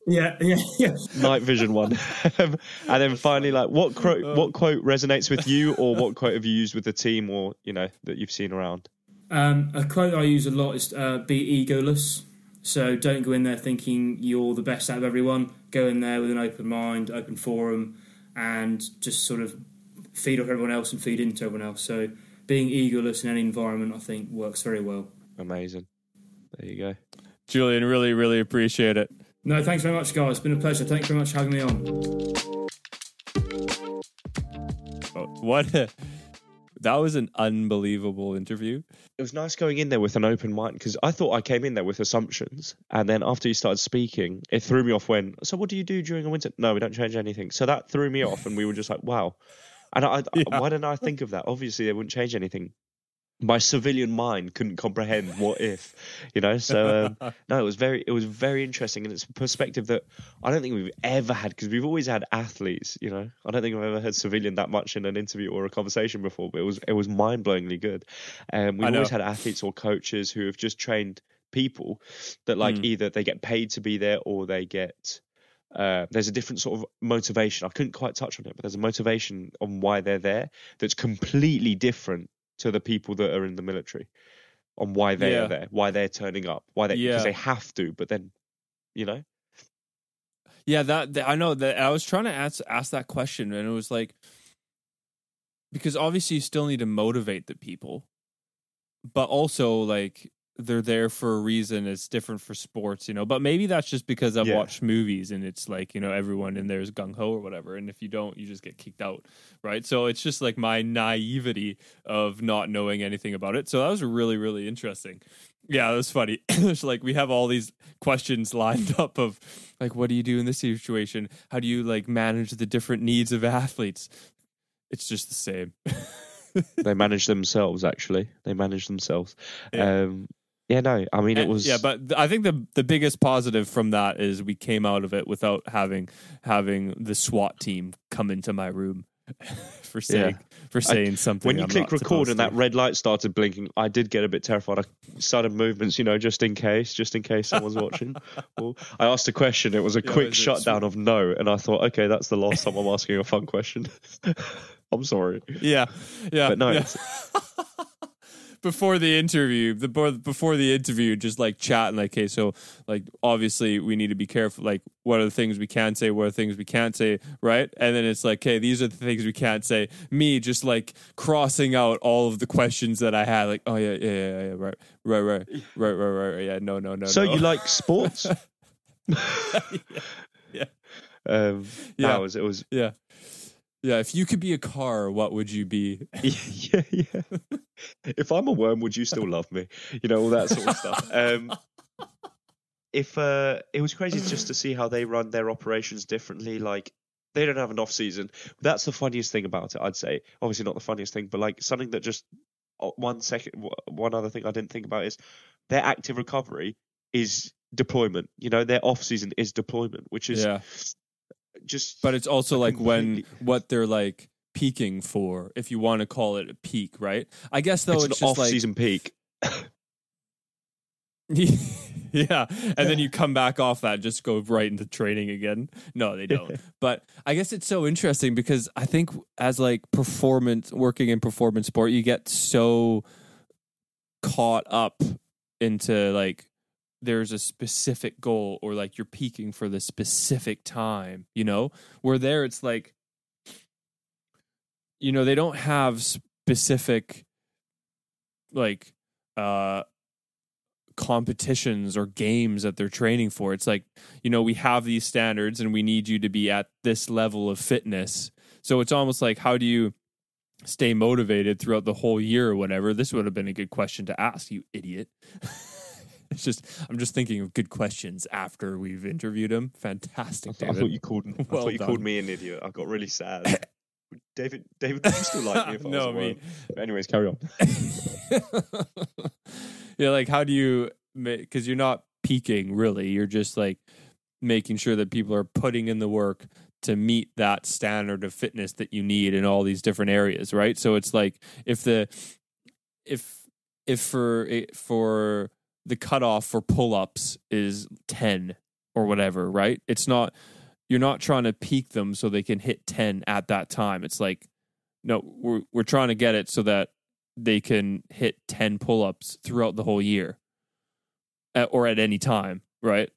Yeah, yeah, yeah. Night vision one, and then finally, like, what quote? Uh, what quote resonates with you, or what quote have you used with the team, or you know that you've seen around? Um, a quote I use a lot is uh, "Be egoless." So don't go in there thinking you're the best out of everyone. Go in there with an open mind, open forum, and just sort of feed off everyone else and feed into everyone else. So being egoless in any environment, I think, works very well. Amazing. There you go. Julian, really, really appreciate it. No, thanks very much, guys. It's been a pleasure. Thanks very much for having me on. Oh, what? that was an unbelievable interview. It was nice going in there with an open mind because I thought I came in there with assumptions, and then after you started speaking, it threw me off. When so, what do you do during a winter? No, we don't change anything. So that threw me off, and we were just like, wow. And I, yeah. why didn't I think of that? Obviously, they wouldn't change anything my civilian mind couldn't comprehend what if you know so um, no it was very it was very interesting and it's a perspective that i don't think we've ever had because we've always had athletes you know i don't think i've ever heard civilian that much in an interview or a conversation before but it was it was mind-blowingly good and um, we've always had athletes or coaches who have just trained people that like mm. either they get paid to be there or they get uh, there's a different sort of motivation. I couldn't quite touch on it, but there's a motivation on why they're there that's completely different to the people that are in the military on why they yeah. are there, why they're turning up, why they because they have to. But then, you know, yeah, that, that I know that I was trying to ask ask that question, and it was like because obviously you still need to motivate the people, but also like they're there for a reason. It's different for sports, you know. But maybe that's just because I've yeah. watched movies and it's like you know everyone in there is gung ho or whatever, and if you don't, you just get kicked out, right? So it's just like my naivety of not knowing anything about it. So that was really really interesting. Yeah, it was funny. it's like we have all these questions lined up of like, what do you do in this situation? How do you like manage the different needs of athletes? It's just the same. they manage themselves. Actually, they manage themselves. Yeah. Um, yeah, no, I mean it was. Yeah, but I think the the biggest positive from that is we came out of it without having having the SWAT team come into my room for saying yeah. for saying I, something. When you I'm click record and that red light started blinking, I did get a bit terrified. I started movements, you know, just in case, just in case someone's watching. well, I asked a question. It was a yeah, quick shutdown of no, and I thought, okay, that's the last time I'm asking a fun question. I'm sorry. Yeah, yeah, but no. Yeah before the interview, the before the interview, just like chatting, like, hey, so like obviously we need to be careful. Like, what are the things we can say? What are the things we can't say? Right? And then it's like, hey, these are the things we can't say. Me just like crossing out all of the questions that I had. Like, oh yeah, yeah, yeah, yeah right, right, right, right, right, right, yeah, no, no, no. So no. you like sports? yeah. yeah. Um, yeah. was it was yeah. Yeah, if you could be a car, what would you be? yeah, yeah. If I'm a worm, would you still love me? You know, all that sort of stuff. Um, if uh, it was crazy just to see how they run their operations differently. Like they don't have an off season. That's the funniest thing about it. I'd say, obviously not the funniest thing, but like something that just uh, one second, one other thing I didn't think about is their active recovery is deployment. You know, their off season is deployment, which is yeah. Just. But it's also like when what they're like peaking for, if you want to call it a peak, right? I guess though it's, it's an just off season like, peak. yeah, and then you come back off that, just go right into training again. No, they don't. but I guess it's so interesting because I think as like performance, working in performance sport, you get so caught up into like there's a specific goal or like you're peaking for the specific time, you know? Where there it's like you know, they don't have specific like uh competitions or games that they're training for. It's like, you know, we have these standards and we need you to be at this level of fitness. So it's almost like, how do you stay motivated throughout the whole year or whatever? This would have been a good question to ask, you idiot. it's just, I'm just thinking of good questions after we've interviewed him. Fantastic. I, I thought you called, well I thought you called me an idiot. I got really sad. David, David, would you still like me if I no, was me. anyways, carry on. yeah, like how do you make because you're not peaking really. You're just like making sure that people are putting in the work to meet that standard of fitness that you need in all these different areas, right? So it's like if the if if for eh, for the cutoff for pull-ups is 10 or whatever, right? It's not you're not trying to peak them so they can hit 10 at that time. It's like no, we're we're trying to get it so that they can hit 10 pull-ups throughout the whole year at, or at any time right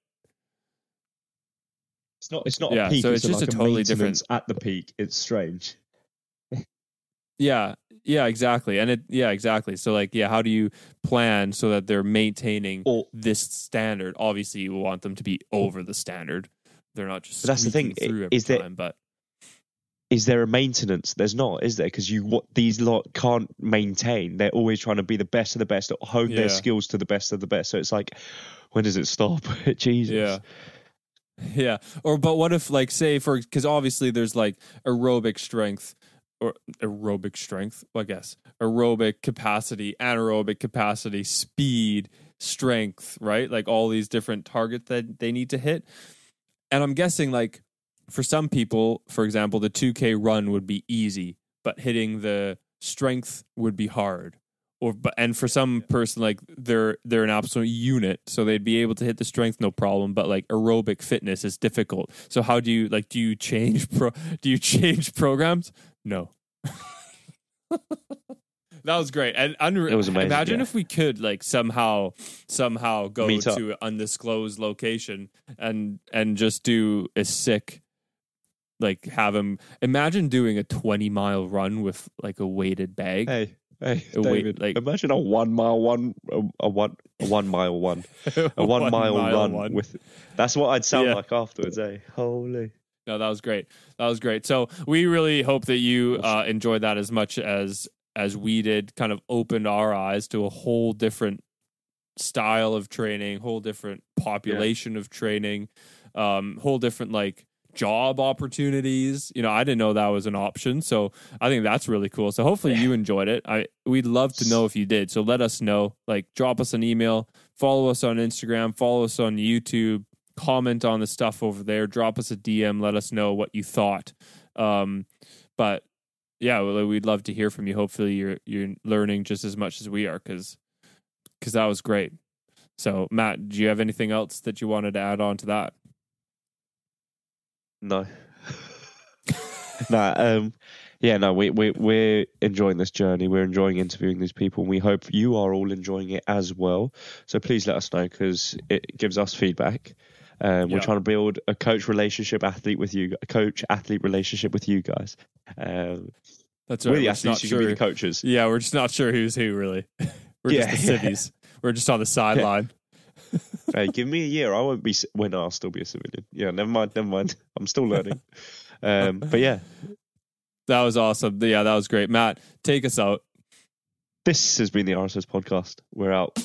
it's not it's not yeah, a peak so it's, just like a totally different at the peak it's strange yeah yeah exactly and it yeah exactly so like yeah how do you plan so that they're maintaining or, this standard obviously you want them to be over the standard they're not just that's the thing is time, but is there a maintenance? There's not, is there? Because you what these lot can't maintain. They're always trying to be the best of the best, hone yeah. their skills to the best of the best. So it's like, when does it stop? Jesus. Yeah. Yeah. Or but what if like say for because obviously there's like aerobic strength or aerobic strength, I guess aerobic capacity, anaerobic capacity, speed, strength, right? Like all these different targets that they need to hit. And I'm guessing like for some people, for example, the 2K run would be easy, but hitting the strength would be hard. Or but and for some person like they're they're an absolute unit, so they'd be able to hit the strength no problem. But like aerobic fitness is difficult. So how do you like do you change pro do you change programs? No. that was great and unre- it was amazing, imagine yeah. if we could like somehow somehow go to an undisclosed location and and just do a sick like have him imagine doing a 20 mile run with like a weighted bag hey hey a David, weight, like imagine a one mile one a, a one a one mile one a one, one mile, mile, run one. with that's what i'd sound yeah. like afterwards eh holy no that was great that was great so we really hope that you uh, enjoyed that as much as as we did kind of opened our eyes to a whole different style of training whole different population yeah. of training um whole different like job opportunities. You know, I didn't know that was an option. So I think that's really cool. So hopefully you enjoyed it. I we'd love to know if you did. So let us know. Like drop us an email, follow us on Instagram, follow us on YouTube, comment on the stuff over there, drop us a DM, let us know what you thought. Um, but yeah, we'd love to hear from you. Hopefully you're you're learning just as much as we are cuz cuz that was great. So, Matt, do you have anything else that you wanted to add on to that? No. no, um, yeah, no, we, we, we're enjoying this journey. We're enjoying interviewing these people. And we hope you are all enjoying it as well. So please let us know because it gives us feedback. Um, we're trying to build a coach relationship athlete with you, a coach athlete relationship with you guys. Um, That's right. We're the athletes, you sure. be the coaches. Yeah, we're just not sure who's who, really. we're yeah, just the civvies. We're just on the sideline hey, give me a year. I won't be. When I'll still be a civilian. Yeah, never mind. Never mind. I'm still learning. Um, but yeah, that was awesome. Yeah, that was great. Matt, take us out. This has been the RSS podcast. We're out.